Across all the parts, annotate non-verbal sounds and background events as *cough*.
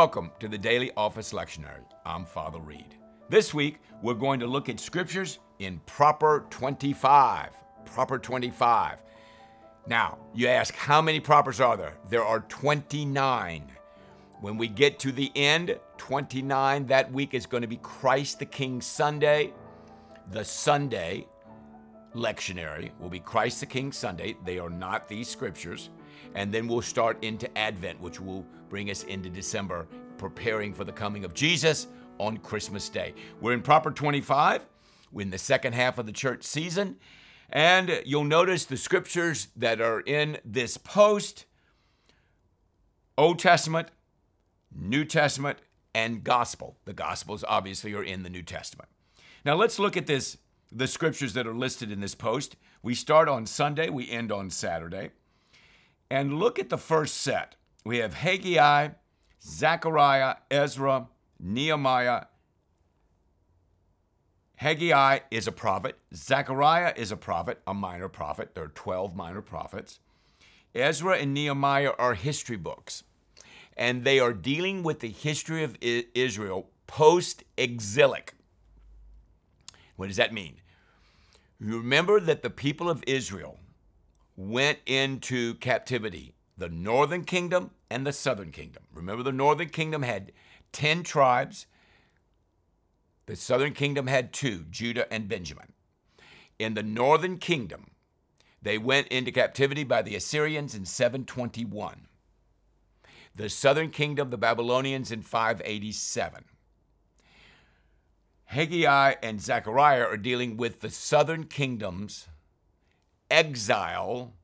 Welcome to the Daily Office Lectionary. I'm Father Reed. This week, we're going to look at scriptures in Proper 25. Proper 25. Now, you ask, how many propers are there? There are 29. When we get to the end, 29, that week is going to be Christ the King Sunday. The Sunday lectionary will be Christ the King Sunday. They are not these scriptures. And then we'll start into Advent, which will bring us into December, preparing for the coming of Jesus on Christmas Day. We're in Proper 25. We're in the second half of the church season. And you'll notice the scriptures that are in this post Old Testament, New Testament, and Gospel. The Gospels obviously are in the New Testament. Now let's look at this the scriptures that are listed in this post. We start on Sunday, we end on Saturday. And look at the first set. We have Haggai, Zechariah, Ezra, Nehemiah. Haggai is a prophet. Zechariah is a prophet, a minor prophet. There are 12 minor prophets. Ezra and Nehemiah are history books, and they are dealing with the history of Israel post exilic. What does that mean? You remember that the people of Israel went into captivity the northern kingdom and the southern kingdom. Remember, the northern kingdom had 10 tribes, the southern kingdom had two Judah and Benjamin. In the northern kingdom, they went into captivity by the Assyrians in 721. The southern kingdom, the Babylonians, in 587. Haggai and Zechariah are dealing with the southern kingdom's exile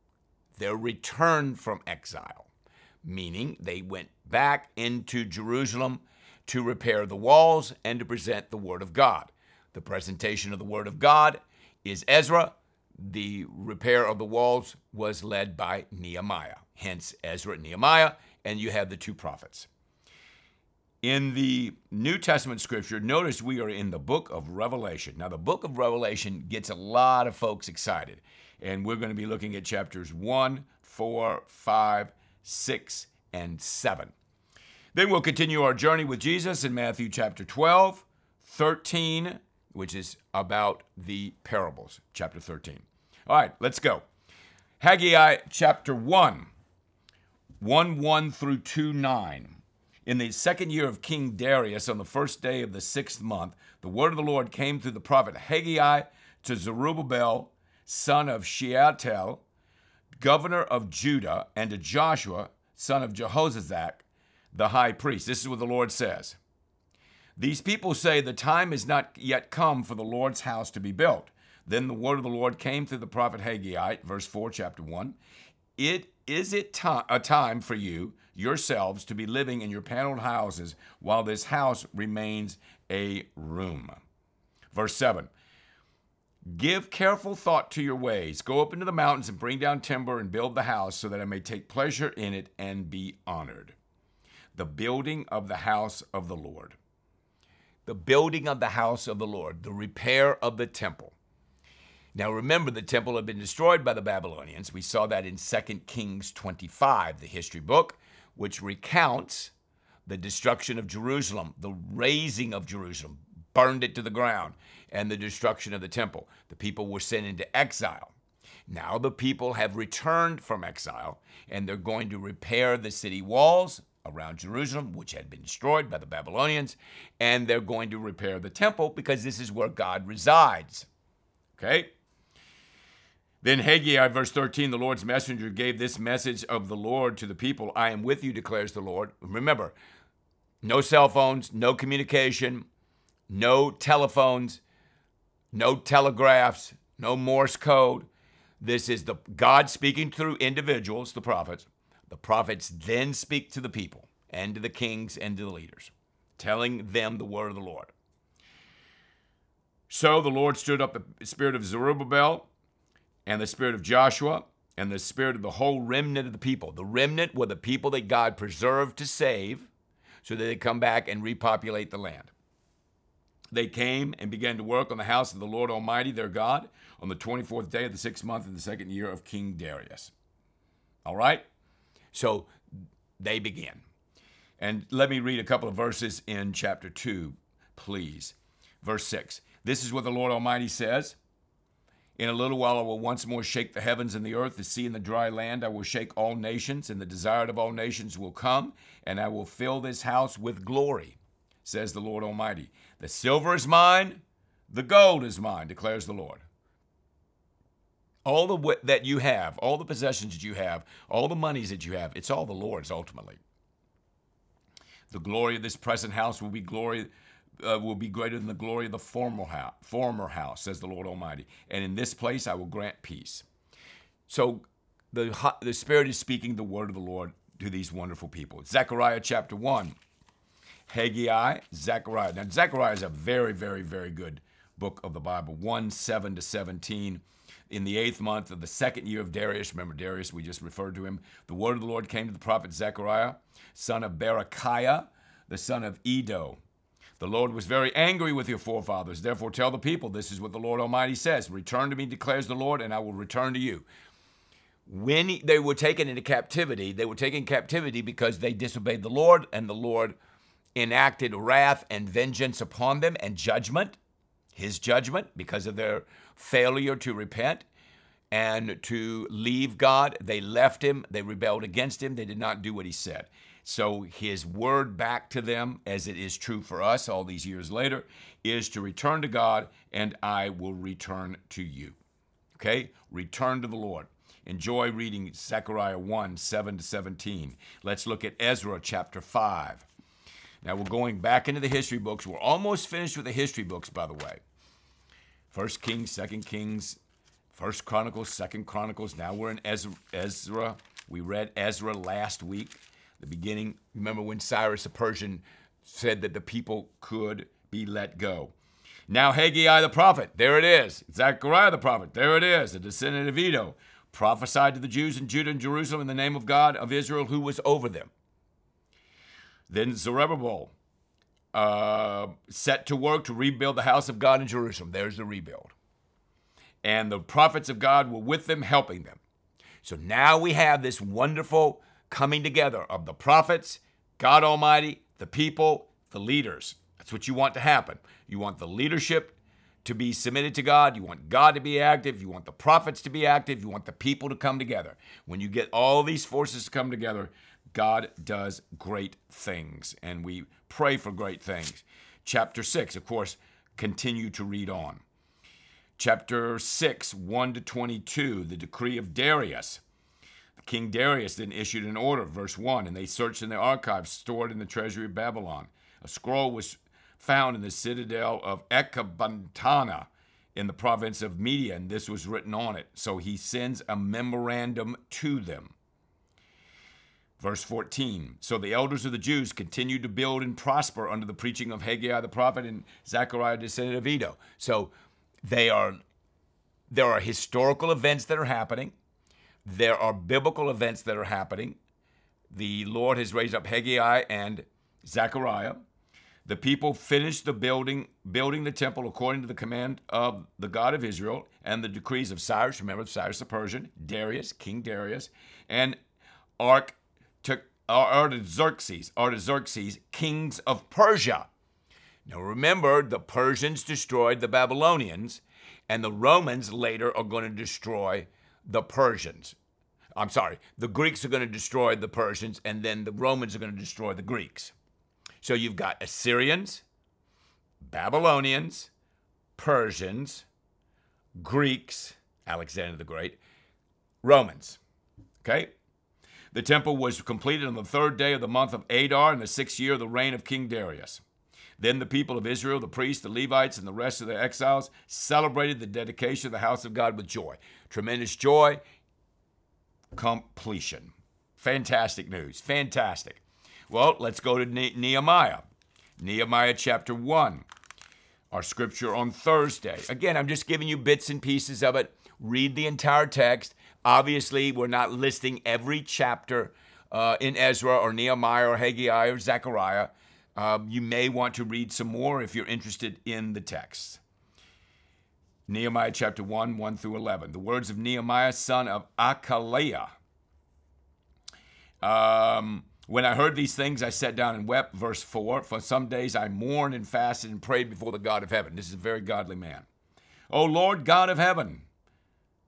their return from exile, meaning they went back into Jerusalem to repair the walls and to present the Word of God. The presentation of the Word of God is Ezra. The repair of the walls was led by Nehemiah, hence Ezra and Nehemiah, and you have the two prophets. In the New Testament scripture, notice we are in the book of Revelation. Now, the book of Revelation gets a lot of folks excited and we're going to be looking at chapters 1, 4, 5, 6, and 7. Then we'll continue our journey with Jesus in Matthew chapter 12, 13, which is about the parables, chapter 13. All right, let's go. Haggai chapter 1, 1 1 through 2 9. In the second year of King Darius, on the first day of the sixth month, the word of the Lord came through the prophet Haggai to Zerubbabel, son of Shealtiel, governor of Judah, and to Joshua, son of Jehozadak, the high priest. This is what the Lord says. These people say the time is not yet come for the Lord's house to be built. Then the word of the Lord came through the prophet Haggai, verse 4, chapter 1. It is it a time for you yourselves to be living in your paneled houses while this house remains a room. Verse 7 Give careful thought to your ways. Go up into the mountains and bring down timber and build the house so that I may take pleasure in it and be honored. The building of the house of the Lord. The building of the house of the Lord, the repair of the temple. Now remember, the temple had been destroyed by the Babylonians. We saw that in 2 Kings 25, the history book, which recounts the destruction of Jerusalem, the razing of Jerusalem, burned it to the ground and the destruction of the temple. The people were sent into exile. Now the people have returned from exile and they're going to repair the city walls around Jerusalem, which had been destroyed by the Babylonians, and they're going to repair the temple because this is where God resides. Okay? Then Haggai, verse 13, the Lord's messenger gave this message of the Lord to the people I am with you, declares the Lord. Remember, no cell phones, no communication, no telephones, no telegraphs, no Morse code. This is the God speaking through individuals, the prophets. The prophets then speak to the people and to the kings and to the leaders, telling them the word of the Lord. So the Lord stood up the spirit of Zerubbabel and the spirit of Joshua and the spirit of the whole remnant of the people. The remnant were the people that God preserved to save so that they come back and repopulate the land. They came and began to work on the house of the Lord Almighty their God on the 24th day of the sixth month of the second year of King Darius. All right? So they began. And let me read a couple of verses in chapter 2, please. Verse 6. This is what the Lord Almighty says. In a little while I will once more shake the heavens and the earth, the sea and the dry land. I will shake all nations, and the desired of all nations will come, and I will fill this house with glory, says the Lord Almighty. The silver is mine, the gold is mine, declares the Lord. All the that you have, all the possessions that you have, all the monies that you have, it's all the Lord's ultimately. The glory of this present house will be glory uh, will be greater than the glory of the former house, former house, says the Lord Almighty. And in this place I will grant peace. So the, the Spirit is speaking the word of the Lord to these wonderful people. Zechariah chapter 1. Haggai, Zechariah. Now, Zechariah is a very, very, very good book of the Bible. 1 7 to 17. In the eighth month of the second year of Darius, remember Darius, we just referred to him, the word of the Lord came to the prophet Zechariah, son of Berechiah, the son of Iddo the Lord was very angry with your forefathers. Therefore, tell the people, this is what the Lord Almighty says Return to me, declares the Lord, and I will return to you. When they were taken into captivity, they were taken captivity because they disobeyed the Lord, and the Lord enacted wrath and vengeance upon them and judgment, his judgment, because of their failure to repent and to leave God. They left him, they rebelled against him, they did not do what he said. So his word back to them, as it is true for us all these years later, is to return to God and I will return to you. Okay? Return to the Lord. Enjoy reading Zechariah 1 7 to 17. Let's look at Ezra chapter 5. Now we're going back into the history books. We're almost finished with the history books, by the way. First Kings, Second Kings, First Chronicles, Second Chronicles. Now we're in Ezra. We read Ezra last week the beginning. Remember when Cyrus the Persian said that the people could be let go. Now Haggai the prophet, there it is. Zechariah the prophet, there it is, a descendant of Iddo, prophesied to the Jews in Judah and Jerusalem in the name of God of Israel who was over them. Then Zerubbabel uh, set to work to rebuild the house of God in Jerusalem. There's the rebuild. And the prophets of God were with them, helping them. So now we have this wonderful coming together of the prophets, God Almighty, the people, the leaders. That's what you want to happen. You want the leadership to be submitted to God. You want God to be active. You want the prophets to be active. You want the people to come together. When you get all these forces to come together, God does great things. And we pray for great things. Chapter 6, of course, continue to read on. Chapter 6, 1 to 22, the decree of Darius. King Darius then issued an order, verse 1, and they searched in the archives stored in the treasury of Babylon. A scroll was found in the citadel of Ecbatana in the province of Media, and this was written on it. So he sends a memorandum to them. Verse 14 So the elders of the Jews continued to build and prosper under the preaching of Haggai the prophet and Zechariah, descendant of Iddo. So they are, there are historical events that are happening. There are biblical events that are happening. The Lord has raised up Haggai and Zechariah. The people finished the building, building the temple according to the command of the God of Israel and the decrees of Cyrus. Remember Cyrus the Persian, Darius, King Darius, and Artaxerxes, Artaxerxes, kings of Persia. Now remember, the Persians destroyed the Babylonians, and the Romans later are going to destroy the Persians. I'm sorry, the Greeks are going to destroy the Persians, and then the Romans are going to destroy the Greeks. So you've got Assyrians, Babylonians, Persians, Greeks, Alexander the Great, Romans. Okay? The temple was completed on the third day of the month of Adar in the sixth year of the reign of King Darius. Then the people of Israel, the priests, the Levites, and the rest of the exiles celebrated the dedication of the house of God with joy. Tremendous joy, completion. Fantastic news. Fantastic. Well, let's go to Nehemiah. Nehemiah chapter 1, our scripture on Thursday. Again, I'm just giving you bits and pieces of it. Read the entire text. Obviously, we're not listing every chapter uh, in Ezra or Nehemiah or Haggai or Zechariah. Um, you may want to read some more if you're interested in the text. Nehemiah chapter 1, 1 through 11. The words of Nehemiah, son of Hakaliah. Um, When I heard these things, I sat down and wept. Verse 4 For some days I mourned and fasted and prayed before the God of heaven. This is a very godly man. O Lord God of heaven.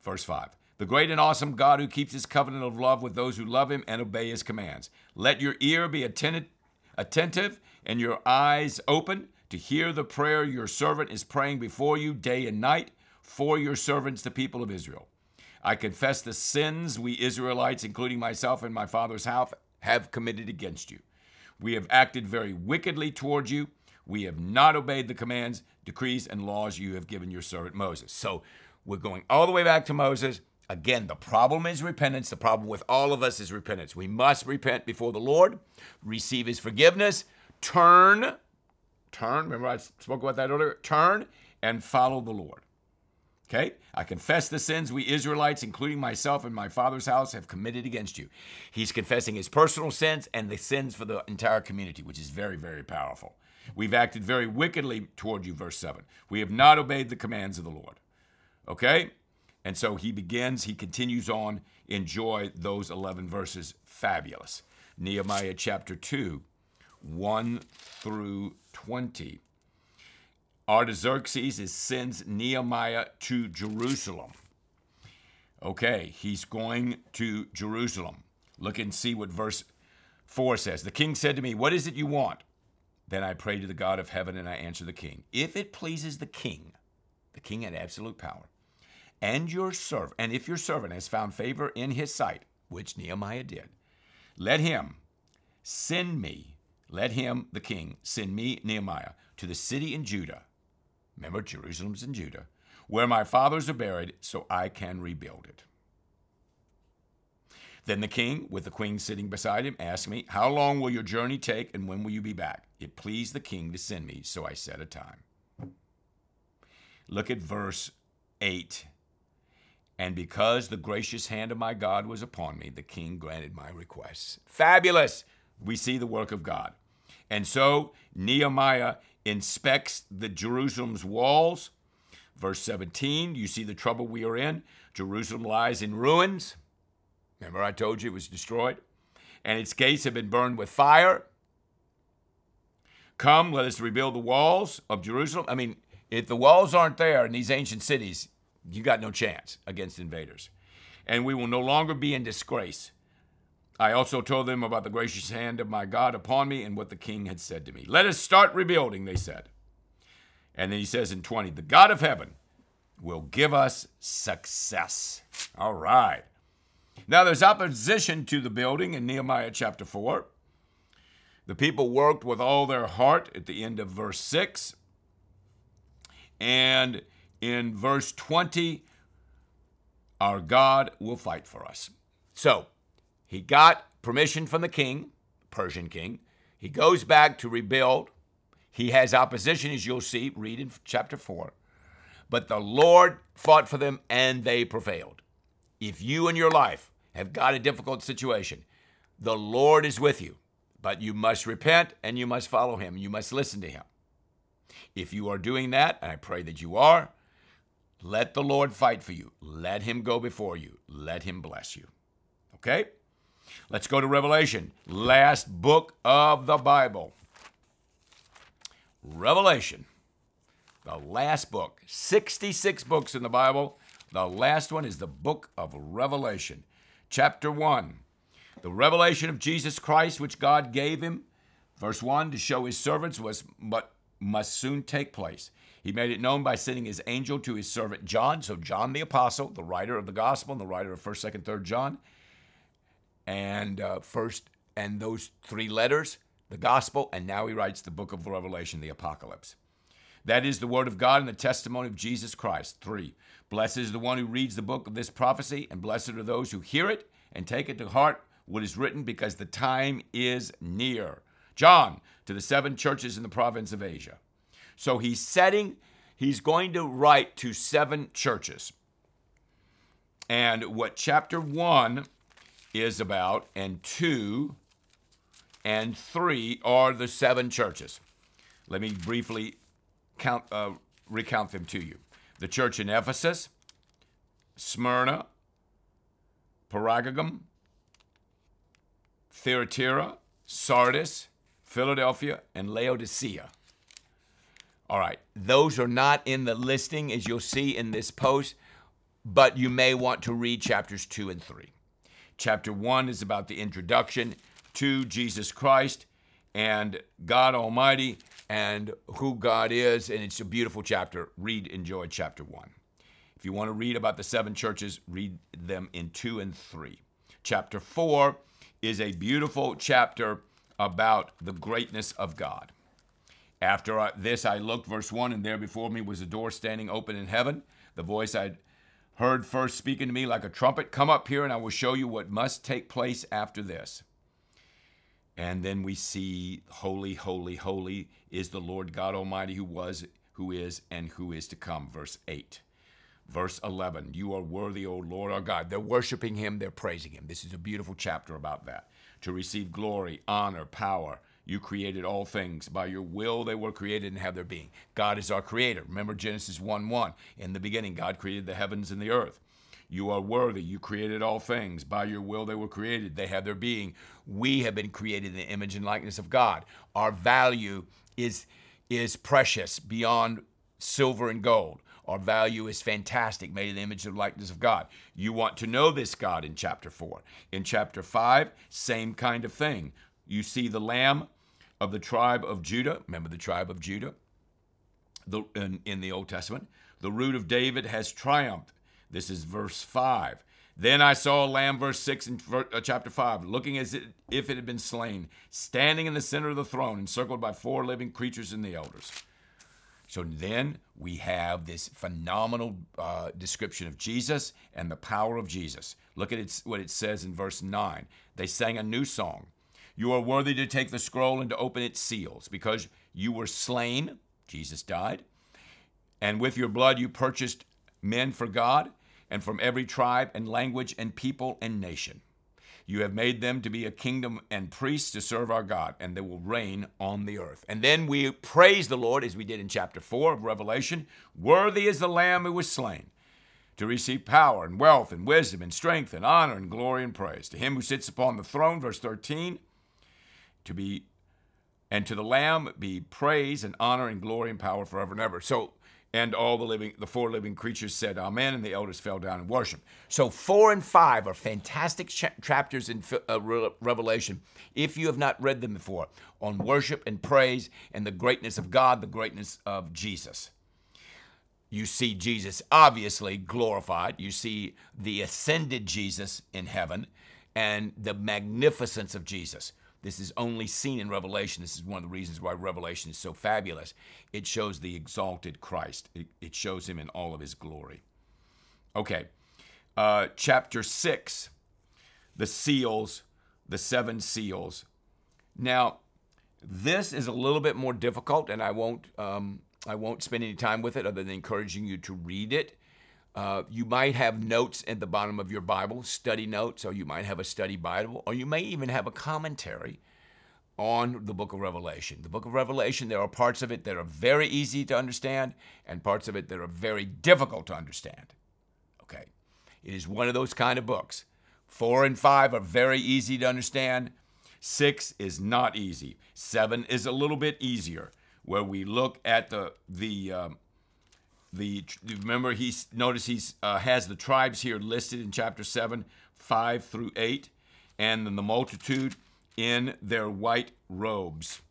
Verse 5 The great and awesome God who keeps his covenant of love with those who love him and obey his commands. Let your ear be attentive, and your eyes open to hear the prayer your servant is praying before you day and night for your servants, the people of Israel. I confess the sins we Israelites, including myself and my father's house, have committed against you. We have acted very wickedly toward you. We have not obeyed the commands, decrees, and laws you have given your servant Moses. So we're going all the way back to Moses. Again, the problem is repentance. The problem with all of us is repentance. We must repent before the Lord, receive his forgiveness, turn, turn. Remember, I spoke about that earlier. Turn and follow the Lord. Okay? I confess the sins we Israelites, including myself and my father's house, have committed against you. He's confessing his personal sins and the sins for the entire community, which is very, very powerful. We've acted very wickedly toward you, verse 7. We have not obeyed the commands of the Lord. Okay? And so he begins, he continues on. Enjoy those 11 verses. Fabulous. Nehemiah chapter 2, 1 through 20. Artaxerxes sends Nehemiah to Jerusalem. Okay, he's going to Jerusalem. Look and see what verse 4 says. The king said to me, What is it you want? Then I prayed to the God of heaven and I answered the king. If it pleases the king, the king had absolute power, and your servant, and if your servant has found favor in his sight, which Nehemiah did, let him send me, let him, the king, send me, Nehemiah, to the city in Judah Remember, Jerusalem's in Judah, where my fathers are buried, so I can rebuild it. Then the king, with the queen sitting beside him, asked me, How long will your journey take, and when will you be back? It pleased the king to send me, so I set a time. Look at verse 8. And because the gracious hand of my God was upon me, the king granted my requests. Fabulous! We see the work of God. And so Nehemiah inspects the Jerusalem's walls. Verse 17, you see the trouble we are in. Jerusalem lies in ruins. Remember, I told you it was destroyed, and its gates have been burned with fire. Come, let us rebuild the walls of Jerusalem. I mean, if the walls aren't there in these ancient cities, you got no chance against invaders. And we will no longer be in disgrace. I also told them about the gracious hand of my God upon me and what the king had said to me. Let us start rebuilding, they said. And then he says in 20, the God of heaven will give us success. All right. Now there's opposition to the building in Nehemiah chapter 4. The people worked with all their heart at the end of verse 6. And in verse 20, our God will fight for us. So, he got permission from the king, Persian king. He goes back to rebuild. He has opposition, as you'll see, read in chapter 4. But the Lord fought for them and they prevailed. If you in your life have got a difficult situation, the Lord is with you, but you must repent and you must follow him. You must listen to him. If you are doing that, and I pray that you are, let the Lord fight for you. Let him go before you. Let him bless you. Okay? Let's go to Revelation, last book of the Bible. Revelation, the last book. 66 books in the Bible. The last one is the book of Revelation, chapter 1. The revelation of Jesus Christ, which God gave him, verse 1, to show his servants was but must soon take place. He made it known by sending his angel to his servant John. So, John the Apostle, the writer of the Gospel and the writer of 1st, 2nd, 3rd John, and uh, first and those three letters, the gospel, and now he writes the book of Revelation, the apocalypse. That is the word of God and the testimony of Jesus Christ. Three, blessed is the one who reads the book of this prophecy, and blessed are those who hear it and take it to heart what is written, because the time is near. John, to the seven churches in the province of Asia. So he's setting, he's going to write to seven churches. And what chapter one is about, and two and three are the seven churches. Let me briefly count, uh, recount them to you. The church in Ephesus, Smyrna, Pergamum, Thyatira, Sardis, Philadelphia, and Laodicea. All right, those are not in the listing as you'll see in this post, but you may want to read chapters 2 and 3. Chapter 1 is about the introduction to Jesus Christ and God Almighty and who God is, and it's a beautiful chapter. Read, enjoy chapter 1. If you want to read about the seven churches, read them in 2 and 3. Chapter 4 is a beautiful chapter about the greatness of God. After this, I looked, verse 1, and there before me was a door standing open in heaven. The voice I'd heard first speaking to me like a trumpet Come up here, and I will show you what must take place after this. And then we see, Holy, holy, holy is the Lord God Almighty who was, who is, and who is to come. Verse 8. Verse 11, you are worthy, O Lord our God. They're worshiping him, they're praising him. This is a beautiful chapter about that. To receive glory, honor, power. You created all things. By your will they were created and have their being. God is our creator. Remember Genesis 1 1. In the beginning, God created the heavens and the earth. You are worthy. You created all things. By your will they were created. They have their being. We have been created in the image and likeness of God. Our value is, is precious beyond silver and gold. Our value is fantastic, made in the image and likeness of God. You want to know this God in chapter 4. In chapter 5, same kind of thing. You see the lamb of the tribe of Judah. Remember the tribe of Judah the, in, in the Old Testament. The root of David has triumphed. This is verse 5. Then I saw a lamb, verse 6 in uh, chapter 5, looking as if it had been slain, standing in the center of the throne, encircled by four living creatures and the elders. So then we have this phenomenal uh, description of Jesus and the power of Jesus. Look at it, what it says in verse 9. They sang a new song. You are worthy to take the scroll and to open its seals, because you were slain, Jesus died, and with your blood you purchased men for God, and from every tribe and language and people and nation. You have made them to be a kingdom and priests to serve our God, and they will reign on the earth. And then we praise the Lord, as we did in chapter 4 of Revelation Worthy is the Lamb who was slain to receive power and wealth and wisdom and strength and honor and glory and praise. To him who sits upon the throne, verse 13, to be and to the Lamb be praise and honor and glory and power forever and ever. So and all the living, the four living creatures said, Amen, and the elders fell down and worshiped. So four and five are fantastic ch- chapters in uh, Revelation. If you have not read them before, on worship and praise and the greatness of God, the greatness of Jesus. You see Jesus obviously glorified. You see the ascended Jesus in heaven and the magnificence of Jesus. This is only seen in Revelation. This is one of the reasons why Revelation is so fabulous. It shows the exalted Christ, it, it shows him in all of his glory. Okay, uh, chapter 6, the seals, the seven seals. Now, this is a little bit more difficult, and I won't, um, I won't spend any time with it other than encouraging you to read it. Uh, you might have notes at the bottom of your Bible, study notes, or you might have a study Bible, or you may even have a commentary on the book of Revelation. The book of Revelation, there are parts of it that are very easy to understand and parts of it that are very difficult to understand. Okay? It is one of those kind of books. Four and five are very easy to understand. Six is not easy. Seven is a little bit easier, where we look at the the um, the remember he's notice he's uh, has the tribes here listed in chapter 7 5 through 8 and then the multitude in their white robes.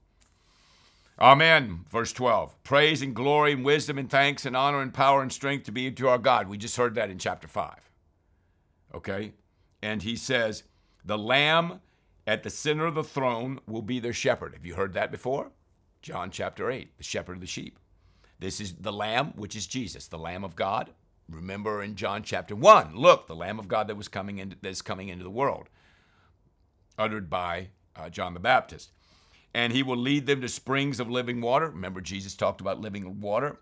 Amen. Verse 12 praise and glory and wisdom and thanks and honor and power and strength to be to our god. We just heard that in chapter 5 okay? And he says the lamb at the center of the throne will be their shepherd. Have you heard that before? John chapter 8 the shepherd of the sheep this is the Lamb, which is Jesus, the Lamb of God. Remember in John chapter 1, look, the Lamb of God that was coming into, that is coming into the world, uttered by uh, John the Baptist. And he will lead them to springs of living water. Remember, Jesus talked about living water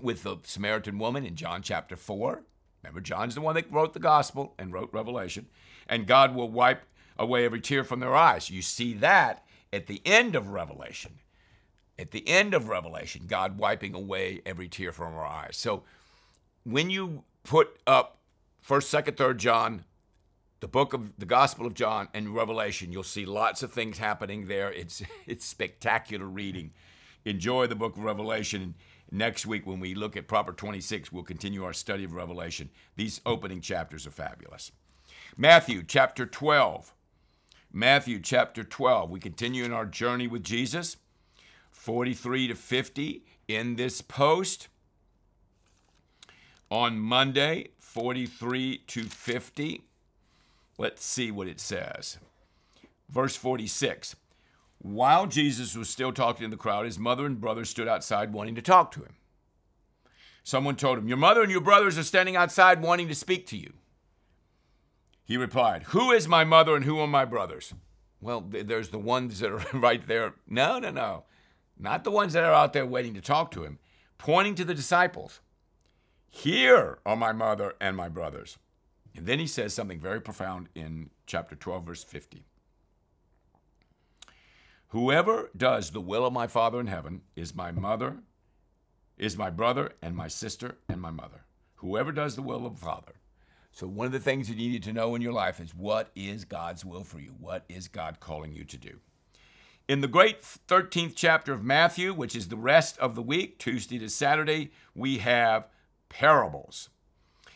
with the Samaritan woman in John chapter 4. Remember, John's the one that wrote the gospel and wrote Revelation. And God will wipe away every tear from their eyes. You see that at the end of Revelation at the end of Revelation, God wiping away every tear from our eyes. So when you put up 1st, 2nd, 3rd John, the book of the Gospel of John and Revelation. You'll see lots of things happening there. It's *laughs* it's spectacular reading. Enjoy the book of Revelation. Next week, when we look at Proper 26, we'll continue our study of Revelation. These opening chapters are fabulous. Matthew chapter 12. Matthew chapter 12. We continue in our journey with Jesus. 43 to 50 in this post. On Monday, 43 to 50. Let's see what it says. Verse 46. While Jesus was still talking to the crowd, his mother and brothers stood outside wanting to talk to him. Someone told him, Your mother and your brothers are standing outside wanting to speak to you. He replied, Who is my mother and who are my brothers? Well, there's the ones that are *laughs* right there. No, no, no. Not the ones that are out there waiting to talk to him, pointing to the disciples. Here are my mother and my brothers. And then he says something very profound in chapter 12, verse 50. Whoever does the will of my Father in heaven is my mother, is my brother, and my sister, and my mother. Whoever does the will of the Father. So, one of the things you need to know in your life is what is God's will for you? What is God calling you to do? In the great 13th chapter of Matthew, which is the rest of the week, Tuesday to Saturday, we have parables.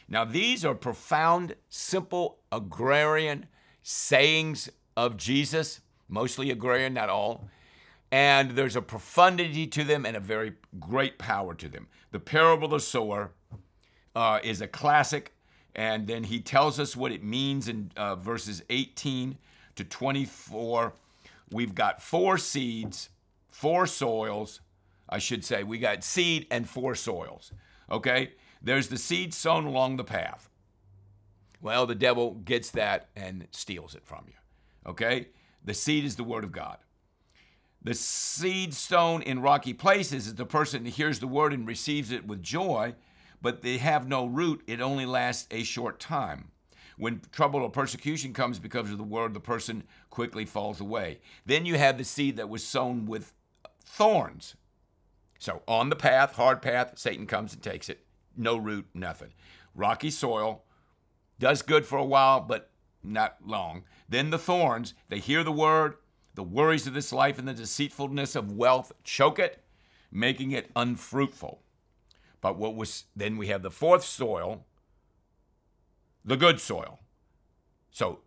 Now, these are profound, simple, agrarian sayings of Jesus, mostly agrarian, not all. And there's a profundity to them and a very great power to them. The parable of the sower uh, is a classic, and then he tells us what it means in uh, verses 18 to 24. We've got four seeds, four soils, I should say. We got seed and four soils. Okay? There's the seed sown along the path. Well, the devil gets that and steals it from you. Okay? The seed is the word of God. The seed sown in rocky places is the person who hears the word and receives it with joy, but they have no root. It only lasts a short time. When trouble or persecution comes because of the word, the person quickly falls away. Then you have the seed that was sown with thorns. So on the path, hard path, Satan comes and takes it no root, nothing. Rocky soil does good for a while, but not long. Then the thorns, they hear the word, the worries of this life and the deceitfulness of wealth choke it, making it unfruitful. But what was then we have the fourth soil, the good soil. So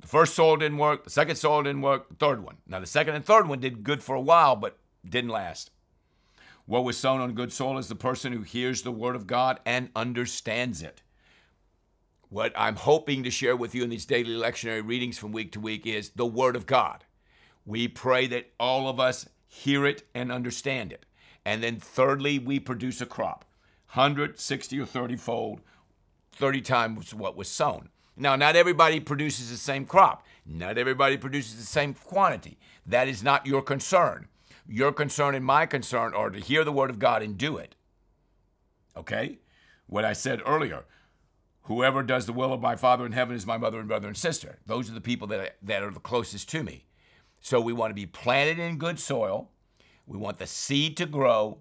the first soil didn't work, the second soil didn't work, the third one. Now the second and third one did good for a while, but didn't last. What was sown on good soil is the person who hears the word of God and understands it. What I'm hoping to share with you in these daily lectionary readings from week to week is the word of God. We pray that all of us hear it and understand it. And then, thirdly, we produce a crop 100, 60, or 30 fold, 30 times what was sown. Now, not everybody produces the same crop. Not everybody produces the same quantity. That is not your concern. Your concern and my concern are to hear the word of God and do it. Okay? What I said earlier whoever does the will of my Father in heaven is my mother and brother and sister. Those are the people that, that are the closest to me. So we want to be planted in good soil. We want the seed to grow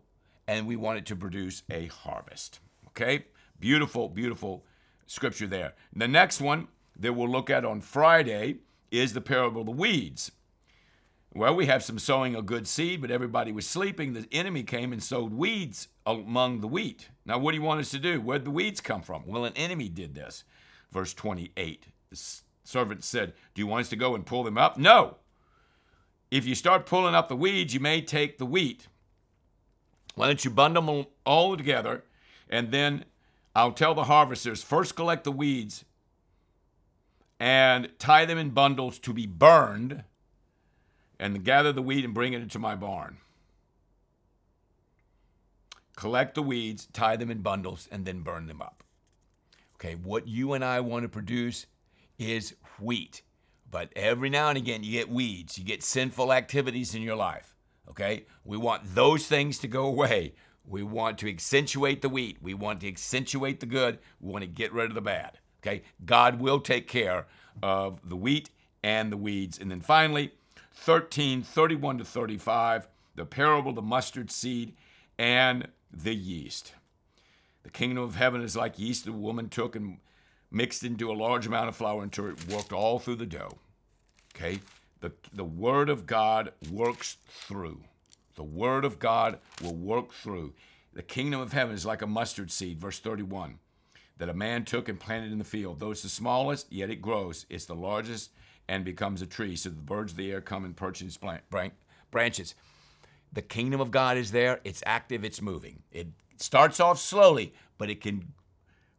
and we want it to produce a harvest. Okay? Beautiful, beautiful scripture there. The next one that we'll look at on Friday is the parable of the weeds. Well, we have some sowing a good seed, but everybody was sleeping. The enemy came and sowed weeds among the wheat. Now, what do you want us to do? Where'd the weeds come from? Well, an enemy did this. Verse 28. The servant said, Do you want us to go and pull them up? No. If you start pulling up the weeds, you may take the wheat. Why don't you bundle them all together, and then I'll tell the harvesters first collect the weeds and tie them in bundles to be burned and gather the wheat and bring it into my barn. Collect the weeds, tie them in bundles, and then burn them up. Okay, what you and I want to produce is wheat. But every now and again, you get weeds, you get sinful activities in your life. Okay, we want those things to go away. We want to accentuate the wheat. We want to accentuate the good. We want to get rid of the bad. Okay, God will take care of the wheat and the weeds. And then finally, 13, 31 to 35, the parable the mustard seed and the yeast. The kingdom of heaven is like yeast the woman took and mixed into a large amount of flour until it worked all through the dough. Okay? The, the Word of God works through. The Word of God will work through. The kingdom of heaven is like a mustard seed, verse 31, that a man took and planted in the field. Though it's the smallest, yet it grows. It's the largest and becomes a tree. So the birds of the air come and perch in its branches. The kingdom of God is there. It's active. It's moving. It starts off slowly, but it can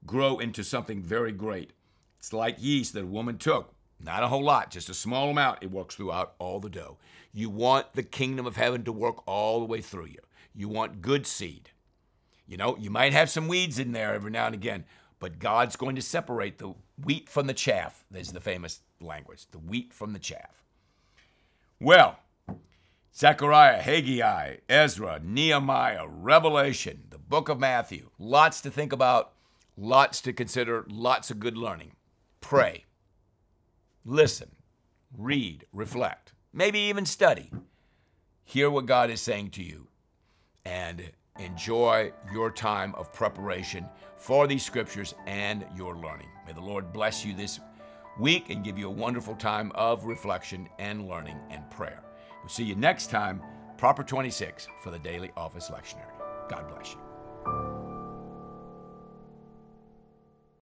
grow into something very great. It's like yeast that a woman took. Not a whole lot, just a small amount. It works throughout all the dough. You want the kingdom of heaven to work all the way through you. You want good seed. You know, you might have some weeds in there every now and again, but God's going to separate the wheat from the chaff. There's the famous language the wheat from the chaff. Well, Zechariah, Haggai, Ezra, Nehemiah, Revelation, the book of Matthew. Lots to think about, lots to consider, lots of good learning. Pray, listen, read, reflect, maybe even study. Hear what God is saying to you and enjoy your time of preparation for these scriptures and your learning. May the Lord bless you this week and give you a wonderful time of reflection and learning and prayer. We'll see you next time, Proper 26, for the Daily Office Lectionary. God bless you.